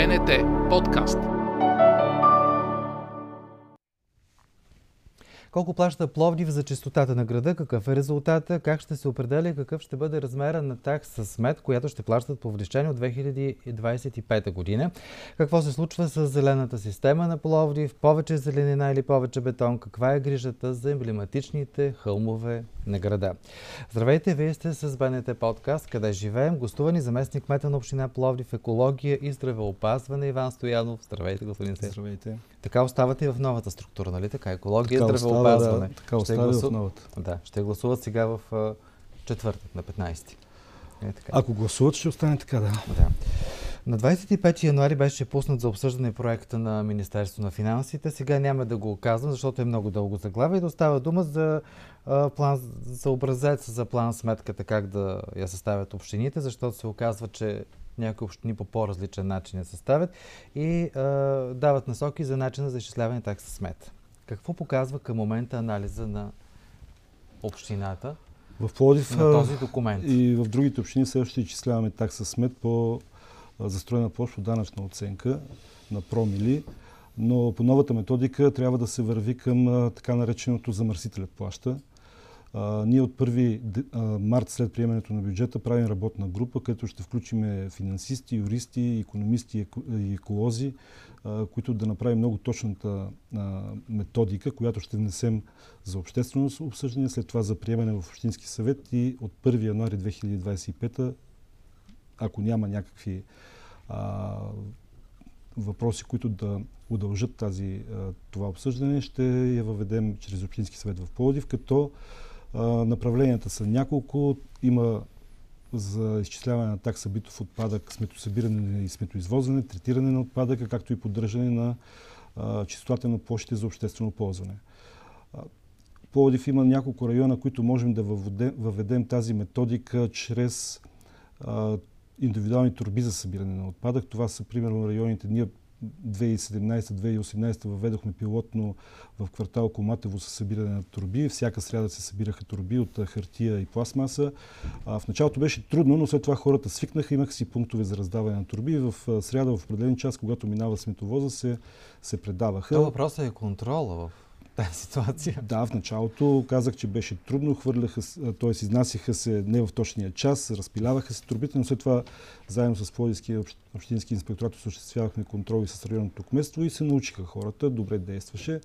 БНТ подкаст. Колко плаща Пловдив за чистотата на града, какъв е резултата, как ще се определя какъв ще бъде размера на такса смет, която ще плащат повлечени от 2025 година. Какво се случва с зелената система на Пловдив, повече зеленина или повече бетон, каква е грижата за емблематичните хълмове на града. Здравейте, вие сте с БНТ подкаст, къде живеем. Гостувани заместник кмета на община Пловдив, екология и здравеопазване Иван Стоянов. Здравейте, господин Сев. Здравейте. Така оставате и в новата структура, нали така? Екология, така здравеопазване. да, така остава гласу... в новата. Да, ще гласуват сега в uh, четвъртък, на 15. Е, така. Ако гласуват, ще остане така, да. да. На 25 януари беше пуснат за обсъждане проекта на Министерство на финансите. Сега няма да го казвам, защото е много дълго заглавие и да остава дума за а, план, за образец за план сметката как да я съставят общините, защото се оказва, че някои общини по по-различен начин я съставят и а, дават насоки за начина за изчисляване такса смет. Какво показва към момента анализа на общината в Плодив, на този документ? И в другите общини също ще изчисляваме такса смет по застроена площ по данъчна оценка на промили, но по новата методика трябва да се върви към така нареченото замърсителят плаща. А, ние от 1 март след приемането на бюджета правим работна група, където ще включим финансисти, юристи, економисти и еколози, а, които да направим много точната а, методика, която ще внесем за обществено обсъждане, след това за приемане в Общински съвет и от 1 януари 2025 ако няма някакви въпроси, които да удължат тази, това обсъждане, ще я въведем чрез Общински съвет в Плодив, като направленията са няколко. Има за изчисляване на такса битов отпадък, сметосъбиране и сметоизвозване, третиране на отпадъка, както и поддържане на а, чистотата на площите за обществено ползване. Плодив има няколко района, които можем да въведем, въведем тази методика чрез индивидуални турби за събиране на отпадък. Това са примерно районите. Ние 2017-2018 въведохме пилотно в квартал Коматево за събиране на турби. Всяка сряда се събираха турби от хартия и пластмаса. В началото беше трудно, но след това хората свикнаха, имаха си пунктове за раздаване на турби. В сряда в определен час, когато минава сметовоза, се, се предаваха. Това въпросът е контрола в тази ситуация. Да, в началото казах, че беше трудно, хвърляха, т.е. изнасяха се не в точния час, разпиляваха се турбите, но след това заедно с Плодивския общински инспекторат осъществявахме контроли с районното кметство и се научиха хората, добре действаше.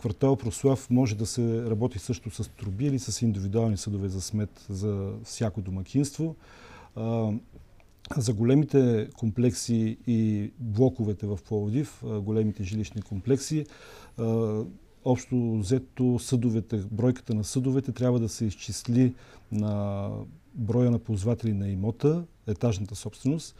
квартал Прослав може да се работи също с турби или с индивидуални съдове за смет за всяко домакинство. За големите комплекси и блоковете в Пловдив, големите жилищни комплекси, общо взето съдовете, бройката на съдовете трябва да се изчисли на броя на ползватели на имота, етажната собственост,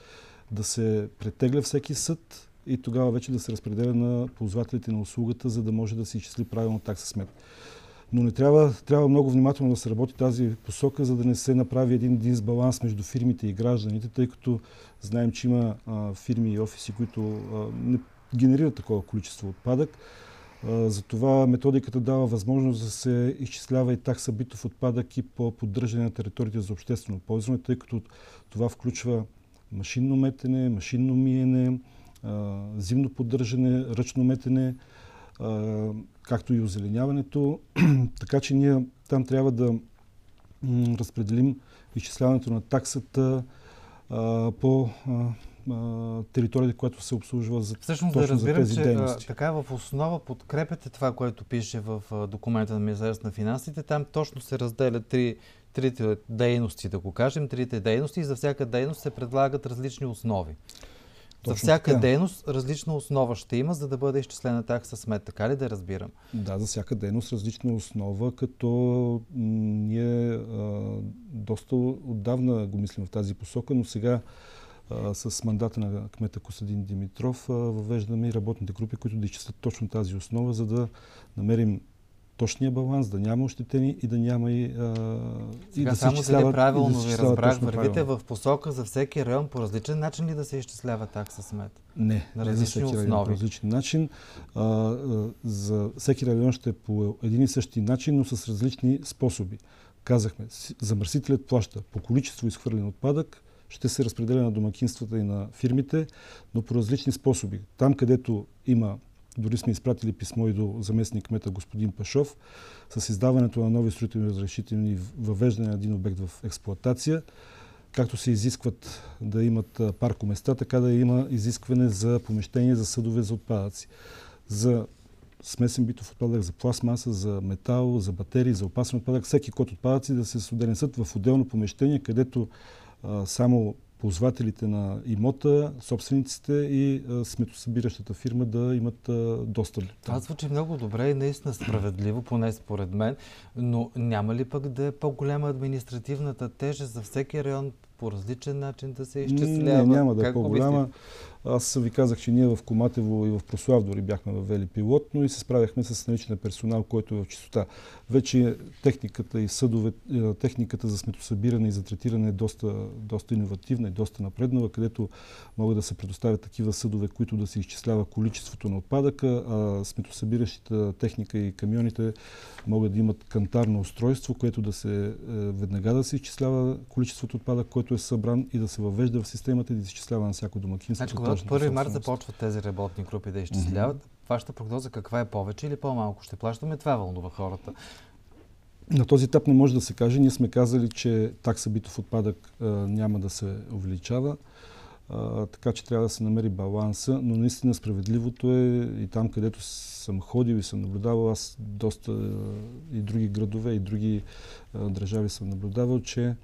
да се претегля всеки съд и тогава вече да се разпределя на ползвателите на услугата, за да може да се изчисли правилно такса смет. Но не трябва, трябва много внимателно да се работи тази посока, за да не се направи един дисбаланс между фирмите и гражданите, тъй като знаем, че има а, фирми и офиси, които а, не генерират такова количество отпадък. Затова методиката дава възможност да се изчислява и такса битов отпадък и по поддържане на територията за обществено ползване, тъй като това включва машинно метене, машинно миене, зимно поддържане, ръчно метене, както и озеленяването. така че ние там трябва да разпределим изчисляването на таксата по територията, която се обслужва за Всъщност точно да разбирам, за тези че дейности. така в основа подкрепяте това, което пише в документа на Министерството на финансите. Там точно се разделят три, трите дейности, да го кажем, трите дейности и за всяка дейност се предлагат различни основи. Точно за всяка така. дейност различна основа ще има, за да бъде изчислена такса смет. Така ли да разбирам? Да, за всяка дейност различна основа, като ние а, доста отдавна го мислим в тази посока, но сега с мандата на кмета Косадин Димитров въвеждаме и работните групи, които да изчислят точно тази основа, за да намерим точния баланс, да няма ощетени и да няма и, а, Сега, и да само се дали правилно да ви разбрах, вървите в посока за всеки район по различен начин ли да се изчислява такса смет? Не, на не за всеки основи. район по различен начин. А, а, за всеки район ще е по един и същи начин, но с различни способи. Казахме, замърсителят плаща по количество изхвърлен отпадък, ще се разпределя на домакинствата и на фирмите, но по различни способи. Там, където има дори сме изпратили писмо и до заместник кмета господин Пашов с издаването на нови строителни разрешителни въвеждане на един обект в експлоатация. Както се изискват да имат паркоместа, така да има изискване за помещение за съдове за отпадъци. За смесен битов отпадък, за пластмаса, за метал, за батерии, за опасен отпадък, всеки код отпадъци да се отделен в отделно помещение, където а, само ползвателите на имота, собствениците и а, сметосъбиращата фирма да имат а, достъп. Това звучи много добре и наистина справедливо, поне според мен, но няма ли пък да е по-голяма административната тежест за всеки район по различен начин да се изчислява? Не, няма да е по-голяма. Аз ви казах, че ние в Коматево и в Прослав дори бяхме въвели пилотно и се справяхме с наличен персонал, който е в чистота. Вече техниката и съдове, е, техниката за сметосъбиране и за третиране е доста, доста иновативна и доста напреднала, където могат да се предоставят такива съдове, които да се изчислява количеството на отпадъка, а сметосъбиращата техника и камионите могат да имат кантарно устройство, което да се е, веднага да се изчислява количеството отпадък, който е събран и да се въвежда в системата и да се изчислява на всяко домакинство. Значи, от 1 март започват тези работни групи да изчисляват. Mm-hmm. Вашата прогноза каква е повече или по-малко ще плащаме? Това вълнува хората. На този етап не може да се каже. Ние сме казали, че такса битов отпадък а, няма да се увеличава. А, така че трябва да се намери баланса, но наистина справедливото е и там, където съм ходил и съм наблюдавал, аз доста и други градове, и други а, държави съм наблюдавал, че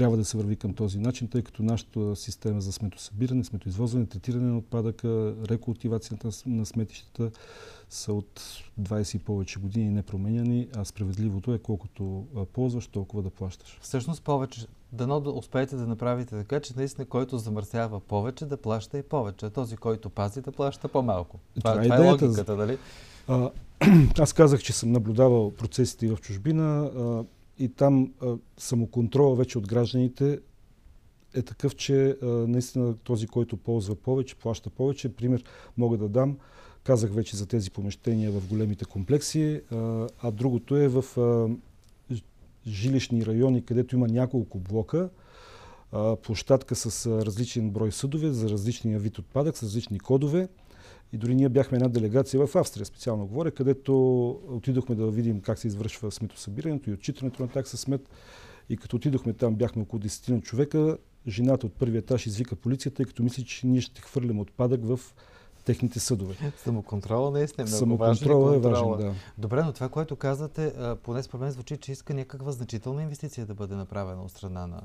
трябва да се върви към този начин, тъй като нашата система за сметосъбиране, сметоизвозване, третиране на отпадъка, рекултивацията на сметищата са от 20 и повече години непроменяни, а справедливото е колкото ползваш, толкова да плащаш. Всъщност повече, дано да успеете да направите така, че наистина който замърсява повече, да плаща и повече, а този, който пази, да плаща по-малко. Това, това, е това е логиката, нали? аз казах, че съм наблюдавал процесите в чужбина. А, и там а, самоконтрола вече от гражданите е такъв, че а, наистина този, който ползва повече, плаща повече. Пример мога да дам. Казах вече за тези помещения в големите комплекси, а, а другото е в жилищни райони, където има няколко блока, площадка с различен брой съдове за различния вид отпадък, с различни кодове. И дори ние бяхме една делегация в Австрия, специално говоря, където отидохме да видим как се извършва сметосъбирането и отчитането на такса смет. И като отидохме там, бяхме около 10 човека, жената от първия етаж извика полицията, тъй като мисли, че ние ще хвърлим отпадък в техните съдове. Самоконтрола наистина е много Самоконтрола важен. е важен, да. Добре, но това, което казвате, поне според мен звучи, че иска някаква значителна инвестиция да бъде направена от страна на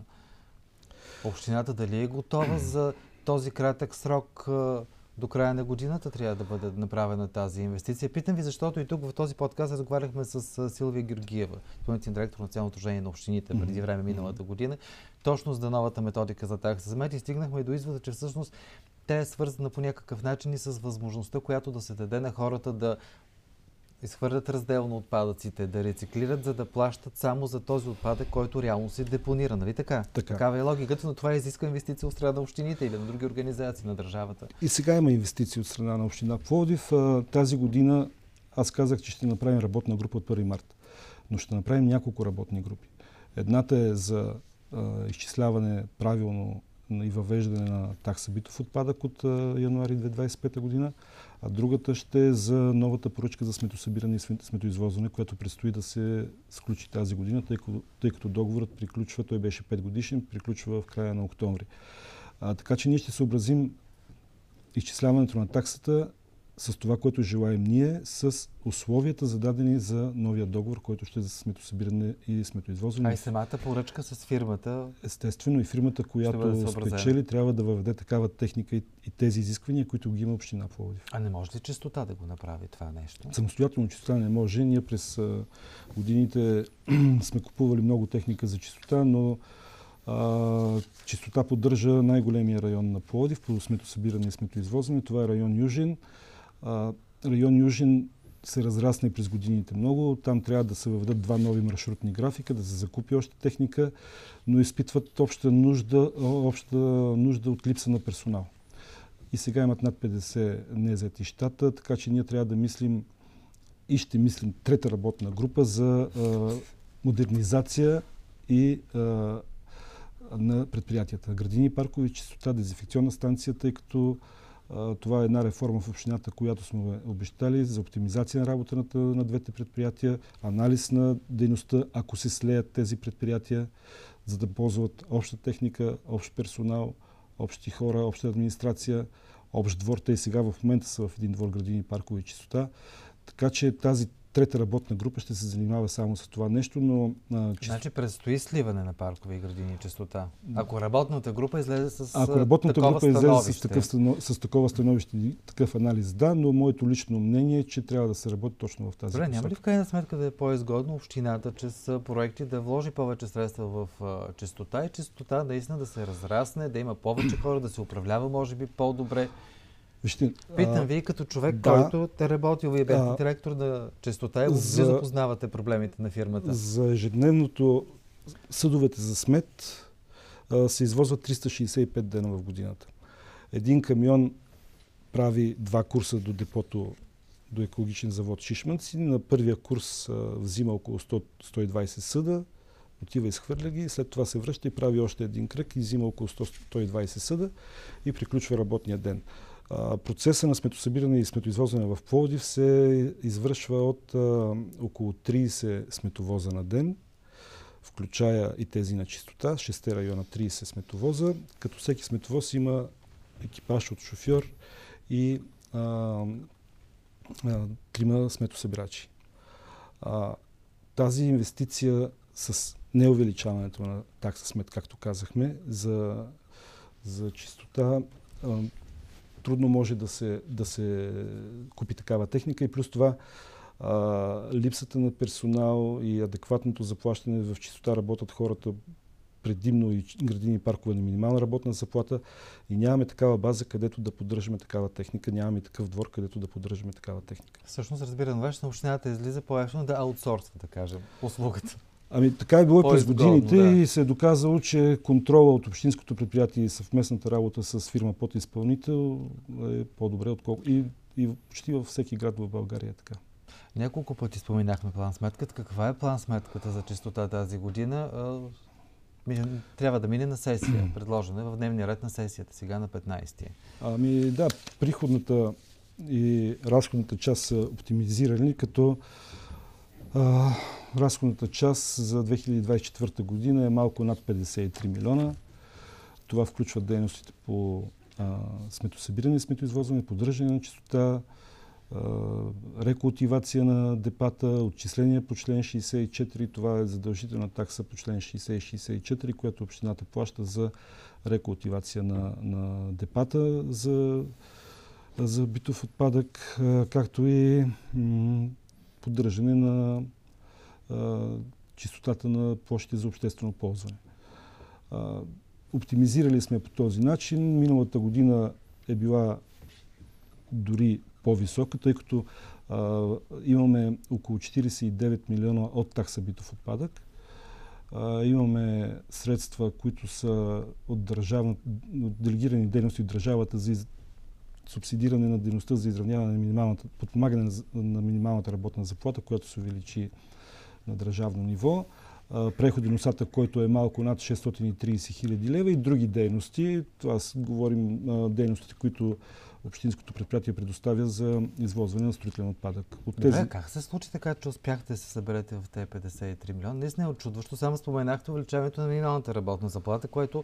общината. Дали е готова за този кратък срок до края на годината трябва да бъде направена тази инвестиция. Питам ви, защото и тук в този подкаст разговаряхме с Силвия Георгиева, изпълнителен директор на Националното дружение на общините преди време миналата година, точно за новата методика за такса за мед и стигнахме до извода, че всъщност тя е свързана по някакъв начин и с възможността, която да се даде на хората да изхвърлят разделно отпадъците, да рециклират, за да плащат само за този отпадък, който реално се депонира. Нали така? така. Такава е логиката, но това изисква инвестиции от страна на общините или на други организации на държавата. И сега има инвестиции от страна на община Пловдив. Тази година аз казах, че ще направим работна група от 1 март. Но ще направим няколко работни групи. Едната е за а, изчисляване правилно и въвеждане на такса битов отпадък от а, януари 2025 година а другата ще е за новата поръчка за сметосъбиране и сметоизвозване, която предстои да се сключи тази година, тъй като, тъй като договорът приключва, той беше 5 годишен, приключва в края на октомври. А, така че ние ще съобразим изчисляването на таксата с това, което желаем ние, с условията зададени за новия договор, който ще е за сметосъбиране и сметоизвозване. А и самата поръчка с фирмата? Естествено, и фирмата, която спечели, трябва да въведе такава техника и, и тези изисквания, които ги има община Пловдив. А не може ли чистота да го направи това нещо? Самостоятелно чистота не може. Ние през а, годините сме купували много техника за чистота, но а, чистота поддържа най-големия район на Пловдив по сметосъбиране и сметоизвозване. Това е район Район Южен се разрасне през годините много. Там трябва да се въведат два нови маршрутни графика, да се закупи още техника, но изпитват обща нужда, обща нужда от липса на персонал. И сега имат над 50 незети щата, така че ние трябва да мислим и ще мислим трета работна група за а, модернизация и а, на предприятията. Градини, паркови, чистота, дезинфекционна станция, тъй като това е една реформа в общината, която сме обещали за оптимизация на работата на, двете предприятия, анализ на дейността, ако се слеят тези предприятия, за да ползват обща техника, общ персонал, общи хора, обща администрация, общ двор. Те и сега в момента са в един двор градини, паркове и чистота. Така че тази трета работна група ще се занимава само с това нещо, но... А, чисто... Значи предстои сливане на паркове и градини чистота. Ако работната група излезе с Ако работната група излезе с, такъв, с такова становище и такъв анализ, да, но моето лично мнение е, че трябва да се работи точно в тази Добре, няма ли в крайна сметка да е по-изгодно общината, чрез проекти да вложи повече средства в чистота и чистота наистина да се разрасне, да има повече хора, да се управлява може би по-добре? Вижте, Питам ви като човек, да, който е работил, вие бяхте директор на честота и за, запознавате проблемите на фирмата. За ежедневното съдовете за смет а, се извозват 365 дена в годината. Един камион прави два курса до депото до екологичен завод Шишманци. На първия курс а, взима около 100, 120 съда, отива, изхвърля ги, след това се връща и прави още един кръг и взима около 100-120 съда и приключва работния ден. Процеса на сметосъбиране и сметоизвозване в Пловдив се извършва от а, около 30 сметовоза на ден, включая и тези на чистота, 6 района 30 сметовоза, като всеки сметовоз има екипаж от шофьор и а, а, трима сметосъбирачи. А, тази инвестиция с неувеличаването на такса смет, както казахме, за, за чистота трудно може да се, да се купи такава техника и плюс това а, липсата на персонал и адекватното заплащане в чистота работят хората предимно и градини паркове на минимална работна заплата и нямаме такава база, където да поддържаме такава техника, нямаме такъв двор, където да поддържаме такава техника. Всъщност, разбирам, вашата общината излиза по-ефтино да аутсорсва, да кажем, услугата. Ами така е било през годините да. и се е доказало, че контрола от общинското предприятие и съвместната работа с фирма подизпълнител е по-добре отколкото и, и почти във всеки град в България е така. Няколко пъти споменахме план сметката. Каква е план сметката за чистота тази година? Трябва да мине на сесия, предложена в дневния ред на сесията, сега на 15-ти. Ами да, приходната и разходната част са оптимизирани, като а, разходната част за 2024 година е малко над 53 милиона. Това включва дейностите по а, сметосъбиране, сметоизвозване, поддържане на чистота, рекултивация на депата, отчисления по член 64. Това е задължителна такса по член 60 и 64, която общината плаща за рекултивация на, на депата за, за битов отпадък, както и поддържане на а, чистотата на площите за обществено ползване. А, оптимизирали сме по този начин. Миналата година е била дори по-висока, тъй като а, имаме около 49 милиона от такса битов отпадък. А, имаме средства, които са от, от делегирани дейности от държавата за. Субсидиране на дейността за изравняване на минималната, подпомагане на, на минималната работна заплата, която се увеличи на държавно ниво, преходен остатък, който е малко над 630 хиляди лева и други дейности. Това говорим дейностите, които общинското предприятие предоставя за извозване на строителен отпадък. От тези... Добре, как се случи така, че успяхте да се съберете в тези 53 милиона? Наистина е очудващо. Само споменахте увеличаването на минималната работна заплата, което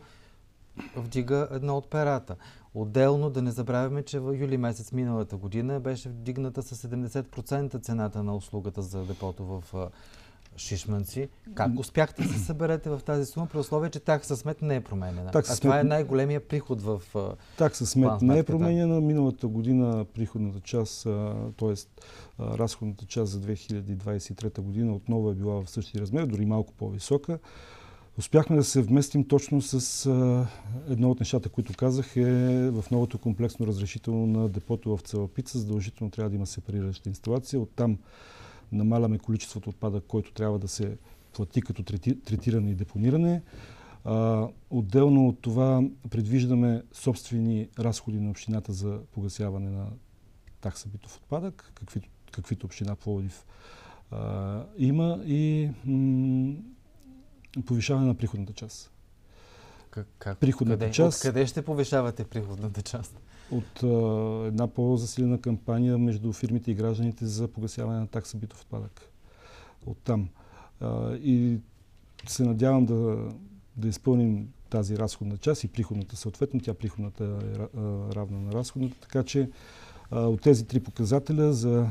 вдига едно от перата. Отделно да не забравяме, че в юли месец миналата година беше вдигната с 70% цената на услугата за депото в Шишманци. Как успяхте да се съберете в тази сума, при условие, че такса смет не е променена? Такса а това е най-големия приход в Такса смет не е променена. Миналата година приходната част, т.е. разходната част за 2023 година отново е била в същия размер, дори малко по-висока. Успяхме да се вместим точно с а, едно от нещата, които казах е в новото комплексно разрешително на депото в Целапица. Задължително трябва да има сепарираща инсталация. Оттам намаляме количеството отпадък, който трябва да се плати като третиране и депониране. А, отделно от това предвиждаме собствени разходи на общината за погасяване на такса битов отпадък, каквито, каквито община Пловдив има и повишаване на приходната част. как, как, приходната къде, част. Откъде ще повишавате приходната част? От а, една по-засилена кампания между фирмите и гражданите за погасяване на такса битов отпадък. От там. А, и се надявам да, да изпълним тази разходна част и приходната съответно. Тя приходната е равна на разходната. Така че а, от тези три показателя за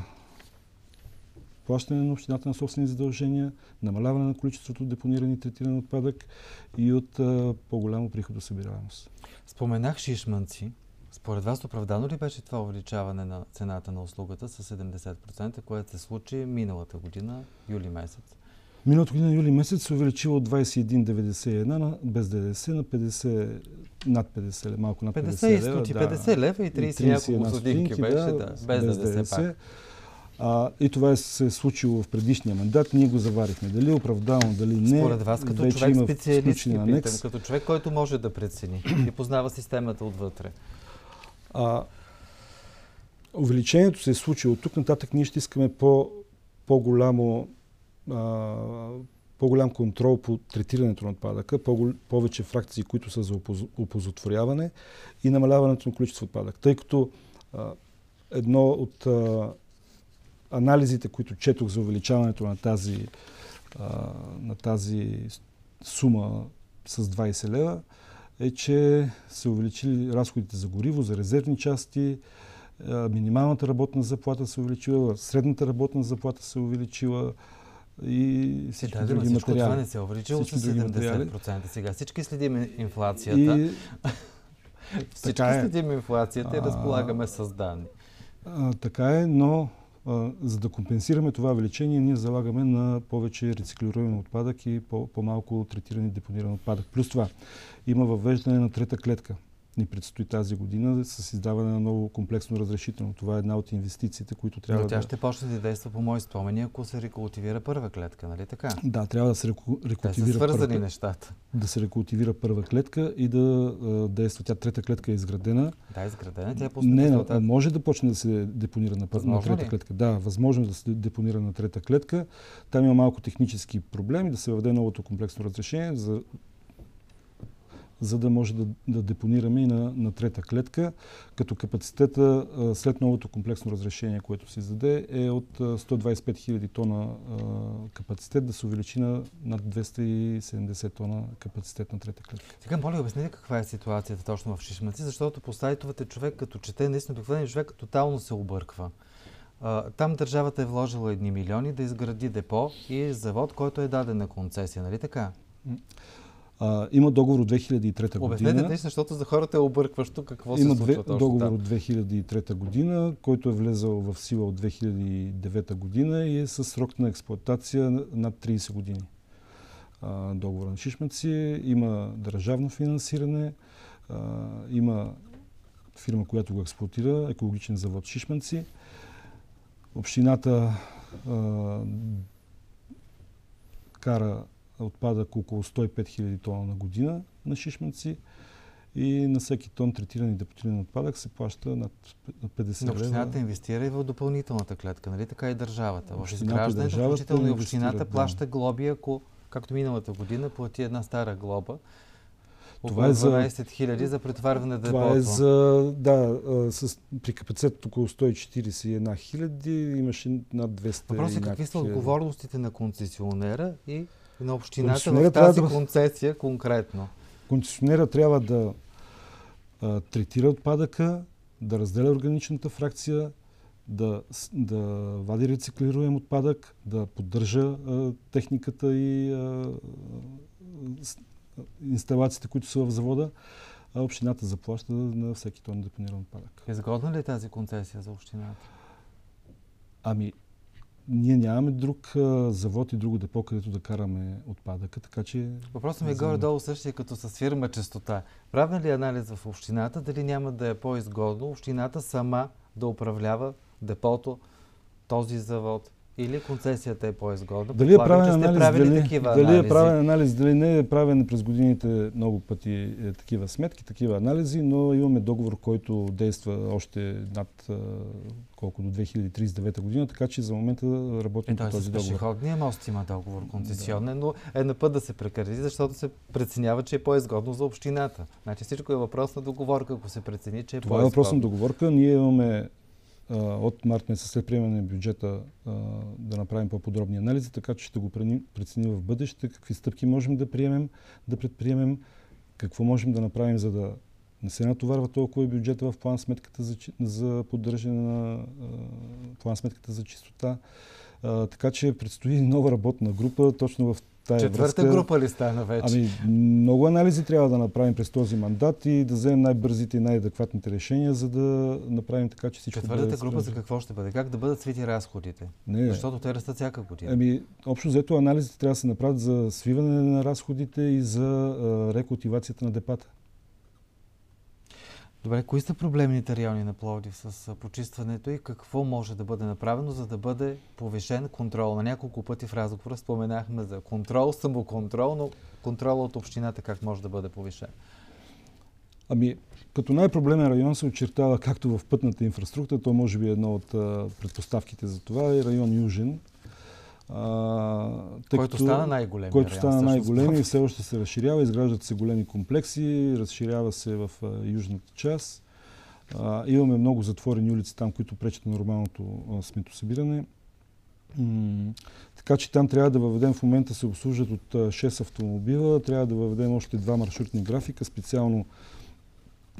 плащане на общината на собствени задължения, намаляване на количеството депонирани и третиран отпадък и от по-голямо приходосъбираемост. Споменах шишманци. Според вас оправдано ли беше това увеличаване на цената на услугата с 70%, което се случи миналата година, юли месец? Миналата година, юли месец, се увеличила от 21,91 на, без ДДС на 50, над 50, малко над 50, 50 лева. 50 лева и 30, 30 няколко стотинки беше, да, без, без ДДС, ДДС пак. А, и това е се е случило в предишния мандат. Ние го заварихме. Дали е оправдано, дали не. Според вас, като вече човек специалист, питам, като човек, който може да прецени и познава системата отвътре. А, увеличението се е случило. От тук нататък ние ще искаме по, по-голямо а, по-голям контрол по третирането на отпадъка, по- повече фракции, които са за опозотворяване и намаляването на количество отпадък. Тъй като а, едно от а, анализите, които четох за увеличаването на тази, на тази сума с 20 лева, е, че се увеличили разходите за гориво, за резервни части, минималната работна заплата се увеличила, средната работна заплата се увеличила и всички да, други всичко материали. това не се е увеличило с 70%. Материали. Сега всички следим инфлацията. И... всички е. следим инфлацията и разполагаме с данни. А, така е, но за да компенсираме това увеличение, ние залагаме на повече рециклируем отпадък и по-малко третиран и депониран отпадък. Плюс това има въвеждане на трета клетка ни предстои тази година с издаване на ново комплексно разрешително. Това е една от инвестициите, които трябва Но тя да... ще почне да действа по мои спомени, ако се рекултивира първа клетка, нали така? Да, трябва да се реку... рекултивира Те са свързани първа... нещата. Да се рекултивира първа клетка и да а, действа. Тя трета клетка е изградена. Да, изградена. Тя е Не, резултат... може да почне да се депонира на, на трета ли? клетка. Да, възможно е да се депонира на трета клетка. Там има малко технически проблеми, да се въведе новото комплексно разрешение за за да може да, да депонираме и на, на трета клетка, като капацитета след новото комплексно разрешение, което се издаде, е от 125 000 тона капацитет да се увеличи на над 270 тона капацитет на трета клетка. Сега, моля, обясните каква е ситуацията точно в Шишманци, защото по сайтовете човек, като чете, наистина обикновен човек тотално се обърква. Там държавата е вложила едни милиони да изгради депо и завод, който е даден на концесия, нали така? А, има договор от 2003 година. Обяснете те, защото за хората е объркващо какво има се случва точно договор там. от 2003 година, който е влезал в сила от 2009 година и е с срок на експлуатация над 30 години. А, договор на Шишмаци, има държавно финансиране, а, има фирма, която го експлуатира, екологичен завод Шишманци. Общината а, кара отпадък около 105 000 тона на година на шишманци и на всеки тон третиран и депотиран отпадък се плаща над 50 лева. Общината инвестира и в допълнителната клетка, нали така и държавата. В изграждането, включително и общината да. плаща глоби, ако, както миналата година, плати една стара глоба. Това е за 12 хиляди за претварване на Това е за, да, с, при капацитет около 141 хиляди имаше над 200 Въпросът е какви са отговорностите на концесионера и на общината в тази да... концесия конкретно? Концесионера трябва да а, третира отпадъка, да разделя органичната фракция, да, да вади рециклируем отпадък, да поддържа а, техниката и а, инсталациите, които са в завода, а общината заплаща на всеки тон депониран отпадък. Изгодна ли е тази концесия за общината? Ами, ние нямаме друг завод и друго депо, където да караме отпадъка, така че... Въпросът ми е горе-долу същия като с фирма честота. Правен ли е анализ в общината, дали няма да е по-изгодно общината сама да управлява депото, този завод Или концесията е по-изгодна? Дали е правен анализ, дали, дали е правен анализ, дали не е правен през годините много пъти е, такива сметки, такива анализи, но имаме договор, който действа още над колко до 2039 година, така че за момента работим е, по този договор. Пешеходния мост има договор концесионен, да. но е на път да се прекрати, защото се преценява, че е по-изгодно за общината. Значи всичко е въпрос на договорка, ако се прецени, че е Това е въпрос на договорка. Ние имаме от март месец след приемане на бюджета да направим по-подробни анализи, така че ще го преценим в бъдеще, какви стъпки можем да приемем, да предприемем, какво можем да направим, за да не се натоварва толкова бюджета в план сметката за, за поддържане на план сметката за чистота. Така че предстои нова работна група точно в тая Четвърта връзка. група ли стана вече? Ами, много анализи трябва да направим през този мандат и да вземем най-бързите и най-адекватните решения, за да направим така, че всичко Четвъртата да група за какво ще бъде? Как да бъдат свити разходите? Не. Защото те растат всяка година. Ами, общо взето анализите трябва да се направят за свиване на разходите и за рекултивацията на депата. Добре, кои са проблемните райони на Пловдив с почистването и какво може да бъде направено, за да бъде повишен контрол? На няколко пъти в разговора споменахме за контрол, самоконтрол, но контрол от общината как може да бъде повишен? Ами, като най-проблемен район се очертава както в пътната инфраструктура, то може би е едно от предпоставките за това, е район Южен, а, който като, стана най-голем. Който стана най-голем и все още се разширява. Изграждат се големи комплекси, разширява се в а, южната част. А, имаме много затворени улици там, които пречат на нормалното а, сметосъбиране. М- така че там трябва да въведем, в момента се обслужат от а, 6 автомобила, трябва да въведем още два маршрутни графика, специално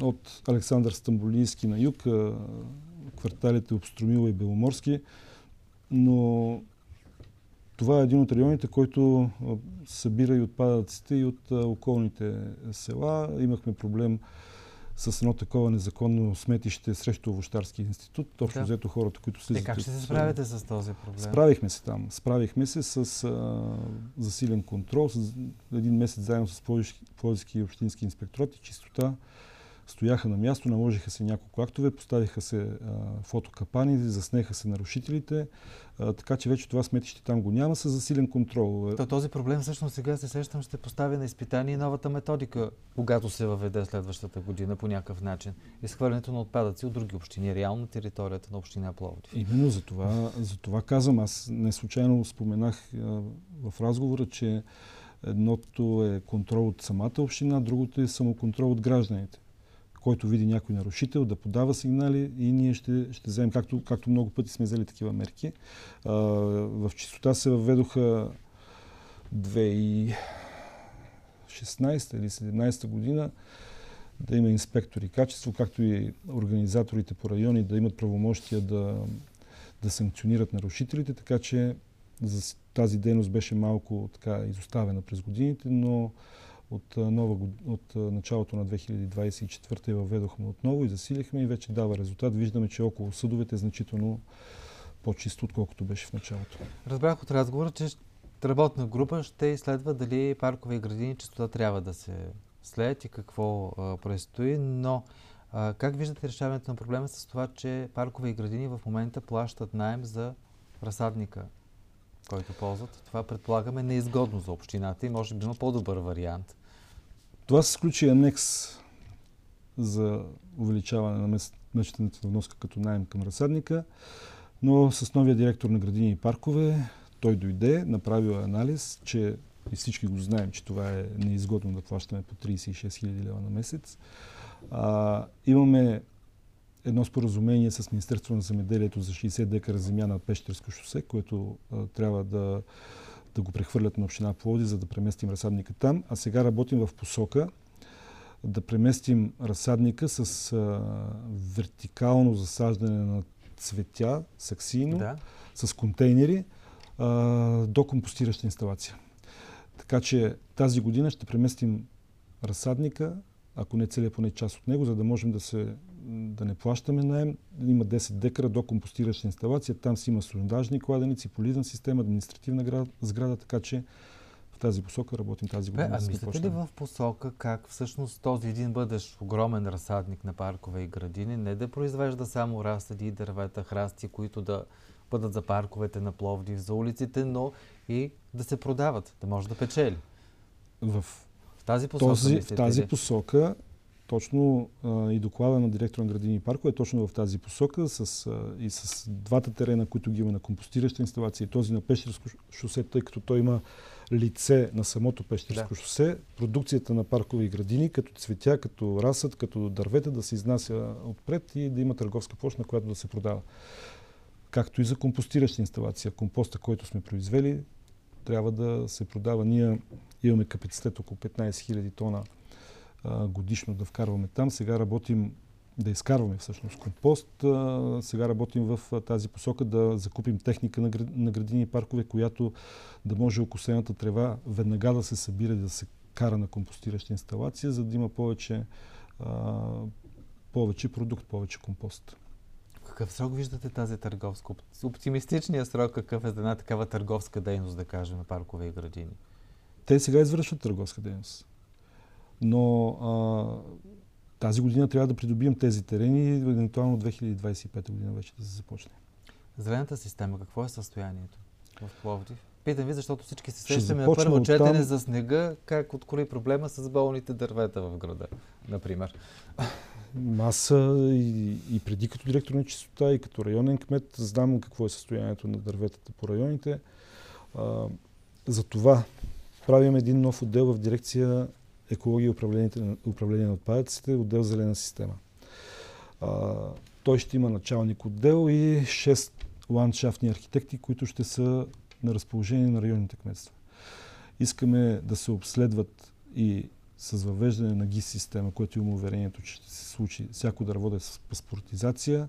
от Александър Стамбулийски на юг, кварталите Обструмила и Беломорски. Но това е един от районите, който събира и отпадъците и от околните села. Имахме проблем с едно такова незаконно сметище срещу Овощарски институт. Точно да. взето хората, които слизат. Е, как ще се справите с този проблем? Справихме се там. Справихме се с а, засилен контрол, с един месец заедно с Плодивски и общински инспекторат и чистота стояха на място, наложиха се няколко актове, поставиха се а, фотокапани, заснеха се нарушителите, а, така че вече това сметище там го няма с засилен контрол. То, този проблем всъщност сега се сещам ще постави на изпитание новата методика, когато се въведе следващата година по някакъв начин. Изхвърлянето на отпадъци от други общини, реално територията на община Пловдив. Именно за това, за това казвам. Аз не случайно споменах а, в разговора, че едното е контрол от самата община, другото е самоконтрол от гражданите който види някой нарушител, да подава сигнали и ние ще, ще вземем, както, както много пъти сме взели такива мерки. А, в чистота се въведоха 2016 или 2017 година да има инспектори качество, както и организаторите по райони да имат правомощия да, да санкционират нарушителите, така че за тази дейност беше малко така изоставена през годините, но от, нова, от началото на 2024 я въведохме отново и засилихме и вече дава резултат. Виждаме, че около съдовете е значително по-чисто, отколкото беше в началото. Разбрах от разговора, че работна група ще изследва дали паркове и градини чистота трябва да се след и какво а, предстои, но а, как виждате решаването на проблема с това, че паркове и градини в момента плащат найем за разсадника, който ползват? Това предполагаме неизгодно за общината и може би има по-добър вариант. Това се сключи анекс за увеличаване на месечната вноска като найем към разсадника, но с новия директор на градини и паркове той дойде, направил анализ, че и всички го знаем, че това е неизгодно да плащаме по 36 000 лева на месец. А, имаме едно споразумение с Министерството на земеделието за 60 декара земя на Пещерско шосе, което а, трябва да да го прехвърлят на община Плоди, за да преместим разсадника там. А сега работим в посока да преместим разсадника с а, вертикално засаждане на цветя, саксийно, да. с контейнери а, до компостираща инсталация. Така че тази година ще преместим разсадника, ако не целият поне част от него, за да можем да се да не плащаме найем. Има 10 декара до компостираща инсталация. Там си има сондажни кладеници, полизна система, административна сграда, така че в тази посока работим тази година. Бе, а мислите ли в посока как всъщност този един бъдещ огромен разсадник на паркове и градини не да произвежда само разсади и дървета, храсти, които да бъдат за парковете на Пловдив, за улиците, но и да се продават, да може да печели. В, в тази посока, този, в тази посока точно а, и доклада на директора на градини и паркове е точно в тази посока с, а, и с двата терена, които ги има на компостираща инсталация и този на Пещерско шосе, тъй като той има лице на самото Пещерско да. шосе, продукцията на паркови градини, като цветя, като расът, като дървета да се изнася отпред и да има търговска площ, на която да се продава. Както и за компостираща инсталация. Компоста, който сме произвели, трябва да се продава. Ние имаме капацитет около 15 000 тона а, годишно да вкарваме там. Сега работим да изкарваме всъщност компост. А, сега работим в а, тази посока да закупим техника на, на градини и паркове, която да може окосената трева веднага да се събира и да се кара на компостираща инсталация, за да има повече, а, повече продукт, повече компост. В какъв срок виждате тази търговска? Оптимистичният срок какъв е за една такава търговска дейност, да кажем, на паркове и градини? Те сега извършват търговска дейност. Но а, тази година трябва да придобием тези терени и евентуално 2025 година вече да се започне. Зелената система, какво е състоянието в Пловдив? Питам ви, защото всички се сещаме на първо четене там... за снега, как открои проблема с болните дървета в града, например. Аз и, и преди като директор на чистота и като районен кмет знам какво е състоянието на дърветата по районите. А, за това правим един нов отдел в дирекция екология и управление, управление на отпадъците, отдел зелена система. А, той ще има началник отдел и 6 ландшафтни архитекти, които ще са на разположение на районните кметства. Искаме да се обследват и с въвеждане на ГИС система, което има уверението, че ще се случи всяко дърво да е с паспортизация,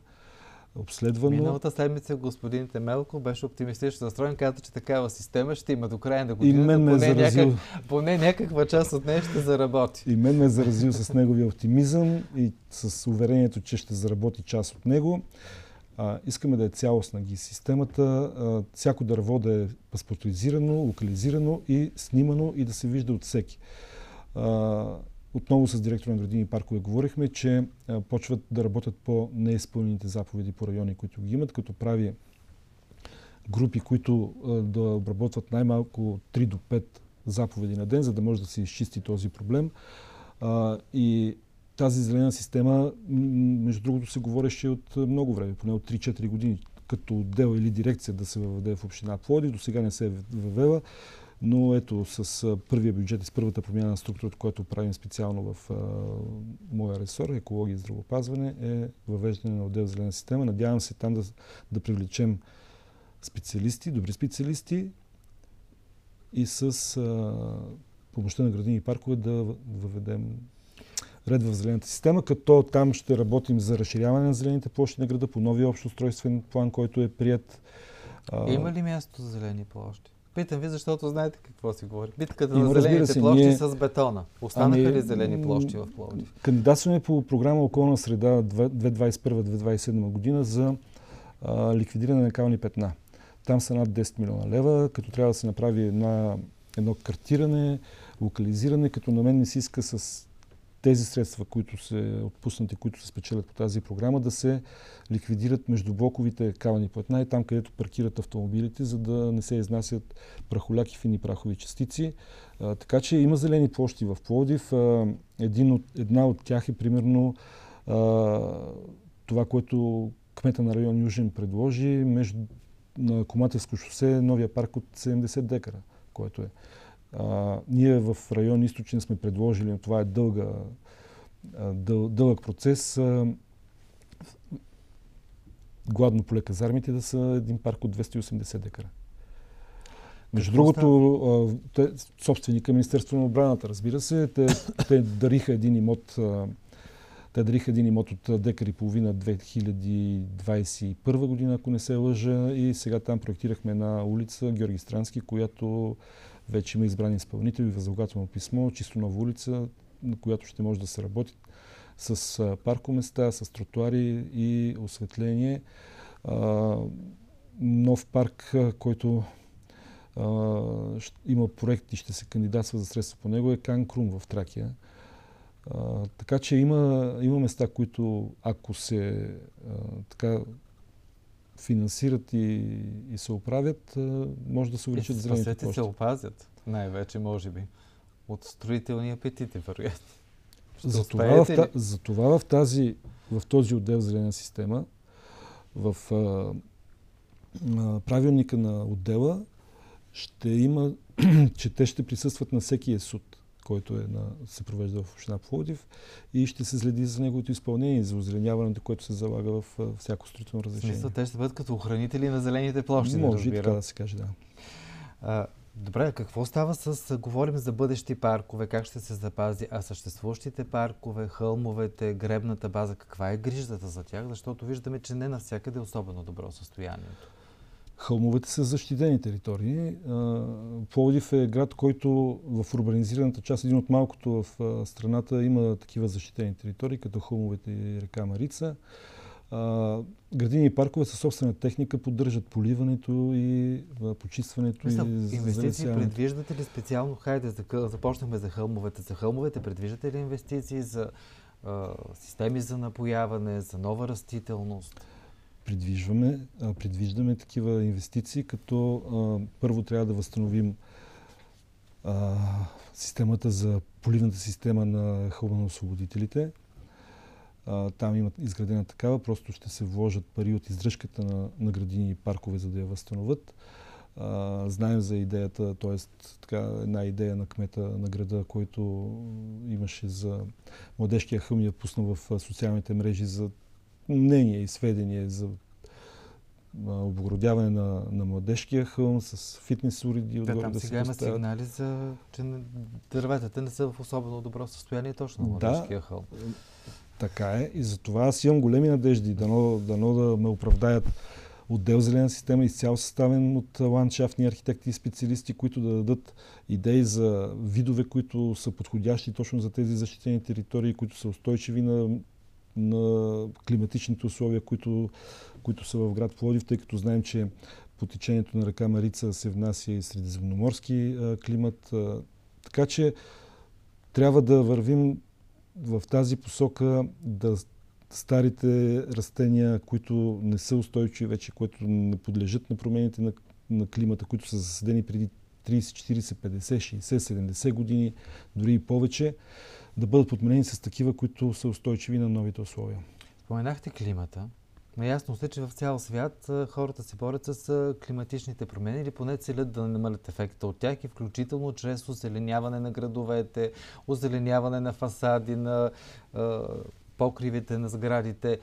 обследвано. Миналата седмица господин Темелко беше оптимистично настроен, каза, че такава система ще има до края на годината. И мен ме е поне, е заразил... някак, поне някаква част от нея ще заработи. И мен ме е заразил с неговия оптимизъм и с уверението, че ще заработи част от него. А, искаме да е цялостна ги системата, а, всяко дърво да е паспортизирано, локализирано и снимано и да се вижда от всеки. А, отново с директора на градини и паркове говорихме, че почват да работят по неизпълнените заповеди по райони, които ги имат, като прави групи, които да обработват най-малко 3 до 5 заповеди на ден, за да може да се изчисти този проблем. И тази зелена система, между другото, се говореше от много време, поне от 3-4 години, като отдел или дирекция да се въведе в община Плоди. До сега не се е въвела. Но ето с първия бюджет и с първата промяна на структурата, която правим специално в а, моя ресор, екология и здравопазване, е въвеждане на отдел зелена система. Надявам се там да, да привлечем специалисти, добри специалисти и с а, помощта на градини и паркове да въведем ред в зелената система, като там ще работим за разширяване на зелените площи на града по новия общ устройствен план, който е прият. Има ли място за зелени площи? Питам ви, защото знаете какво си говори. Битката на зелените се, площи ние... с бетона. Останаха ами, ли зелени площи в Пловдив? Кандидатстваме по програма Околна среда 2021-2027 година за а, ликвидиране на кални петна. Там са над 10 милиона лева, като трябва да се направи една, едно картиране, локализиране, като на мен не си иска с тези средства, които се отпуснати, които се спечелят по тази програма, да се ликвидират между блоковите кавани платна и там, където паркират автомобилите, за да не се изнасят прахоляки, фини прахови частици. А, така че има зелени площи в Пловдив. А, от, една от тях е примерно а, това, което кмета на район Южен предложи между на Комателско шосе новия парк от 70 декара, който е. А, ние в район Източен сме предложили, това е дълга, дъл, дълъг процес, а, гладно поле казармите да са един парк от 280 декара. Между другото, те, собственика Министерство на отбраната, разбира се, те, те дариха един имот те дариха един имот от декар и половина 2021 година, ако не се лъжа, и сега там проектирахме една улица Георги Странски, която вече има избрани изпълнители, възлагателно писмо, чисто нова улица, на която ще може да се работи с паркоместа, с тротуари и осветление. нов парк, който има проект и ще се кандидатства за средства по него е Кан Крум в Тракия. Така че има, има места, които ако се така финансират и, и се оправят, може да се увеличат зелените площи. се опазят, най-вече, може би, от строителни апетити, вероятно. Затова в, за това в, тази, в този отдел зелена система, в а, а, правилника на отдела ще има, че те ще присъстват на всеки суд, който е на, се провежда в община Пловдив и ще се следи за неговото изпълнение, за озеленяването, което се залага в всяко строително разрешение. Смисъл, те ще бъдат като охранители на зелените площи. Може да и така да се каже, да. А, Добре, какво става с... Говорим за бъдещи паркове, как ще се запази, а съществуващите паркове, хълмовете, гребната база, каква е грижата за тях? Защото виждаме, че не навсякъде е особено добро състоянието. Хълмовете са защитени територии. Пловдив е град, който в урбанизираната част, един от малкото в страната, има такива защитени територии, като хълмовете и река Марица. градини и паркове със собствена техника поддържат поливането и почистването Мисля, и Инвестиции предвиждате ли специално, хайде, за, започнахме за хълмовете. За хълмовете предвиждате ли инвестиции за а, системи за напояване, за нова растителност? Предвиждаме, а, предвиждаме такива инвестиции, като а, първо трябва да възстановим а, системата за поливната система на хълмоосвободителите. там има изградена такава, просто ще се вложат пари от издръжката на, на градини и паркове, за да я възстановят. А, знаем за идеята, т.е. така една идея на кмета на града, който имаше за младежкия хълм я пусна в социалните мрежи за мнение и сведения за обогродяване на, на младежкия хълм с фитнес уреди. Да, там да сега има сигнали за, че дърветата не са в особено добро състояние точно на младежкия да, хълм. Така е и затова аз имам големи надежди, дано, дано да ме оправдаят отдел зелена система, изцяло съставен от ландшафтни архитекти и специалисти, които да дадат идеи за видове, които са подходящи точно за тези защитени територии, които са устойчиви на на климатичните условия, които, които са в град Плодив, тъй като знаем, че по течението на река Марица се внася и средиземноморски климат. Така че трябва да вървим в тази посока да старите растения, които не са устойчиви вече, които не подлежат на промените на, на климата, които са засадени преди 30, 40, 50, 60, 70 години, дори и повече, да бъдат подменени с такива, които са устойчиви на новите условия. Споменахте климата. Наясно сте, че в цял свят хората се борят с климатичните промени или поне целят да намалят ефекта от тях и включително чрез озеленяване на градовете, озеленяване на фасади, на е, покривите на сградите.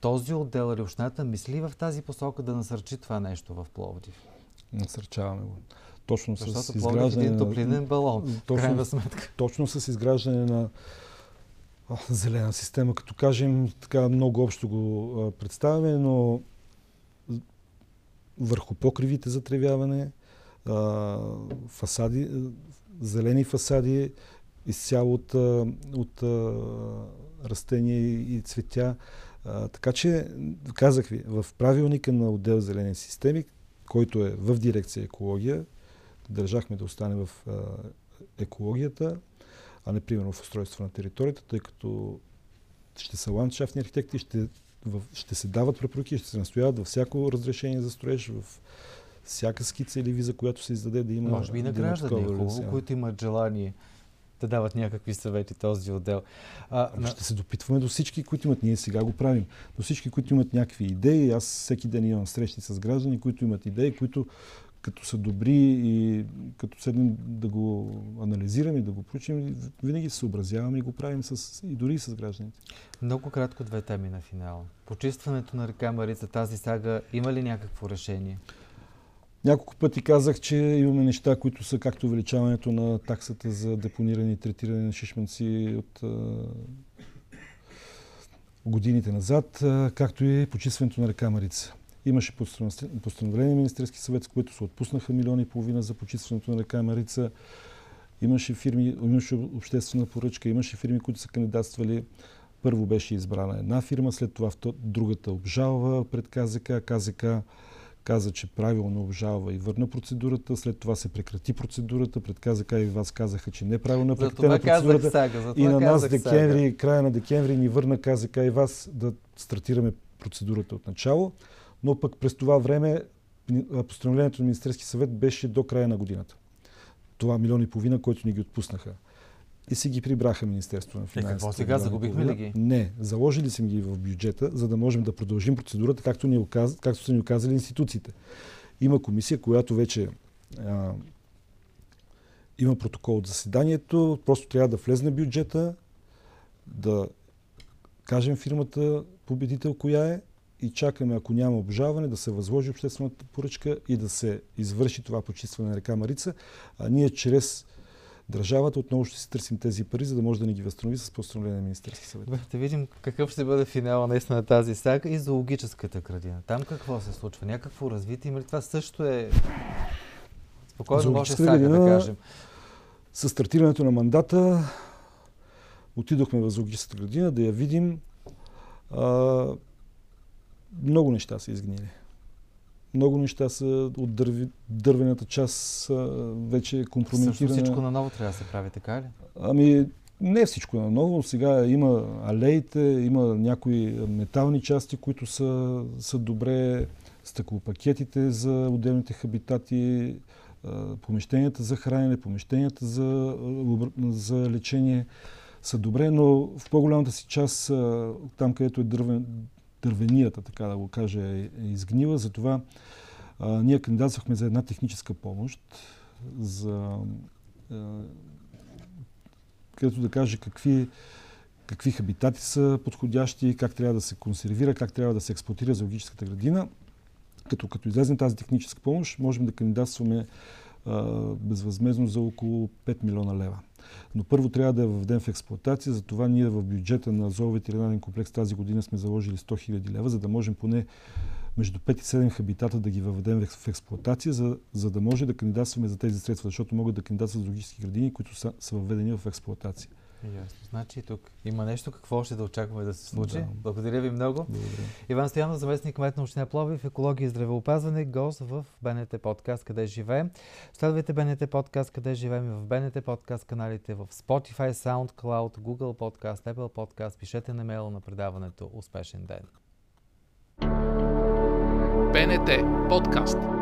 Този отдел или общината мисли в тази посока да насърчи това нещо в Пловдив? Насърчаваме го точно с изграждане един топлинен балон, точно, сметка. Точно с изграждане на зелена система, като кажем, така много общо го представяме, но върху покривите за тревяване, фасади, зелени фасади, изцяло от, от растения и цветя. Така че, казах ви, в правилника на отдел зелени системи, който е в дирекция екология, държахме да остане в екологията, а не примерно в устройство на територията, тъй като ще са ландшафтни архитекти, ще, в, ще се дават препоръки, ще се настояват във всяко разрешение за строеж, в всяка скица или виза, която се издаде да има. Може би и на граждани, хубаво, които имат желание да дават някакви съвети този отдел. А, на... Ще се допитваме до всички, които имат, ние сега го правим, до всички, които имат някакви идеи. Аз всеки ден имам срещи с граждани, които имат идеи, които като са добри и като седнем да го анализираме, да го проучим, винаги се съобразяваме и го правим с, и дори и с гражданите. Много кратко две теми на финала. Почистването на река Марица, тази сага, има ли някакво решение? Няколко пъти казах, че имаме неща, които са както увеличаването на таксата за депониране и третиране на шишманци от годините назад, както и почистването на река Марица. Имаше постановление на Министерски съвет, с което се отпуснаха милиони и половина за почистването на река Марица. Имаше фирми, имаше обществена поръчка, имаше фирми, които са кандидатствали. Първо беше избрана една фирма, след това другата обжалва пред КЗК. КЗК каза, че правилно обжалва и върна процедурата. След това се прекрати процедурата. Пред КЗК и вас казаха, че неправилно е прекратена процедурата. Сага, и на нас декември, сага. края на декември ни върна КЗК и вас да стартираме процедурата от начало. Но пък през това време постановлението на Министерски съвет беше до края на годината. Това милион и половина, който ни ги отпуснаха. И си ги прибраха Министерството на финансите. Е, какво сега? Загубихме ли ги? Не, заложили съм ги в бюджета, за да можем да продължим процедурата, както, ни оказ... както са ни оказали институциите. Има комисия, която вече а, има протокол от заседанието, просто трябва да влезне бюджета, да кажем фирмата победител коя е и чакаме, ако няма обжаване, да се възложи обществената поръчка и да се извърши това почистване на река Марица. А ние чрез държавата отново ще си търсим тези пари, за да може да ни ги възстанови с постановление на Министерски съвет. Да видим какъв ще бъде финала наистина на тази сага и зоологическата градина. Там какво се случва? Някакво развитие? Или това също е спокойно може сага да кажем? С стартирането на мандата отидохме в зоологическата градина да я видим. А, много неща са изгнили. Много неща са от дърви, дървената част вече компрометирана. Също всичко наново трябва да се прави, така ли? Ами, не всичко наново. Сега има алеите, има някои метални части, които са, са добре, стъклопакетите за отделните хабитати, помещенията за хранене, помещенията за, за лечение са добре, но в по-голямата си част, там където е дървен, дървенията, така да го кажа, е, е изгнила. Затова а, ние кандидатствахме за една техническа помощ, за а, където да каже какви, какви хабитати са подходящи, как трябва да се консервира, как трябва да се експлуатира зоологическата градина. Като, като излезем тази техническа помощ, можем да кандидатстваме безвъзмезно за около 5 милиона лева. Но първо трябва да я въведем в експлуатация, затова ние в бюджета на зооветеринарен комплекс тази година сме заложили 100 000 лева, за да можем поне между 5 и 7 хабитата да ги въведем в експлуатация, за, за да може да кандидатстваме за тези средства, защото могат да кандидатстват логически градини, които са, са въведени в експлуатация. Ясно. Значи тук има нещо, какво ще да очакваме да се случи. Да. Благодаря ви много. Благодаря. Иван Стоянов, заместник кмет на община Пловив, екология и здравеопазване, гост в БНТ подкаст Къде живеем. Следвайте БНТ подкаст Къде живеем и в БНТ подкаст каналите в Spotify, SoundCloud, Google Podcast, Apple Podcast. Пишете на мейла на предаването. Успешен ден! БНТ подкаст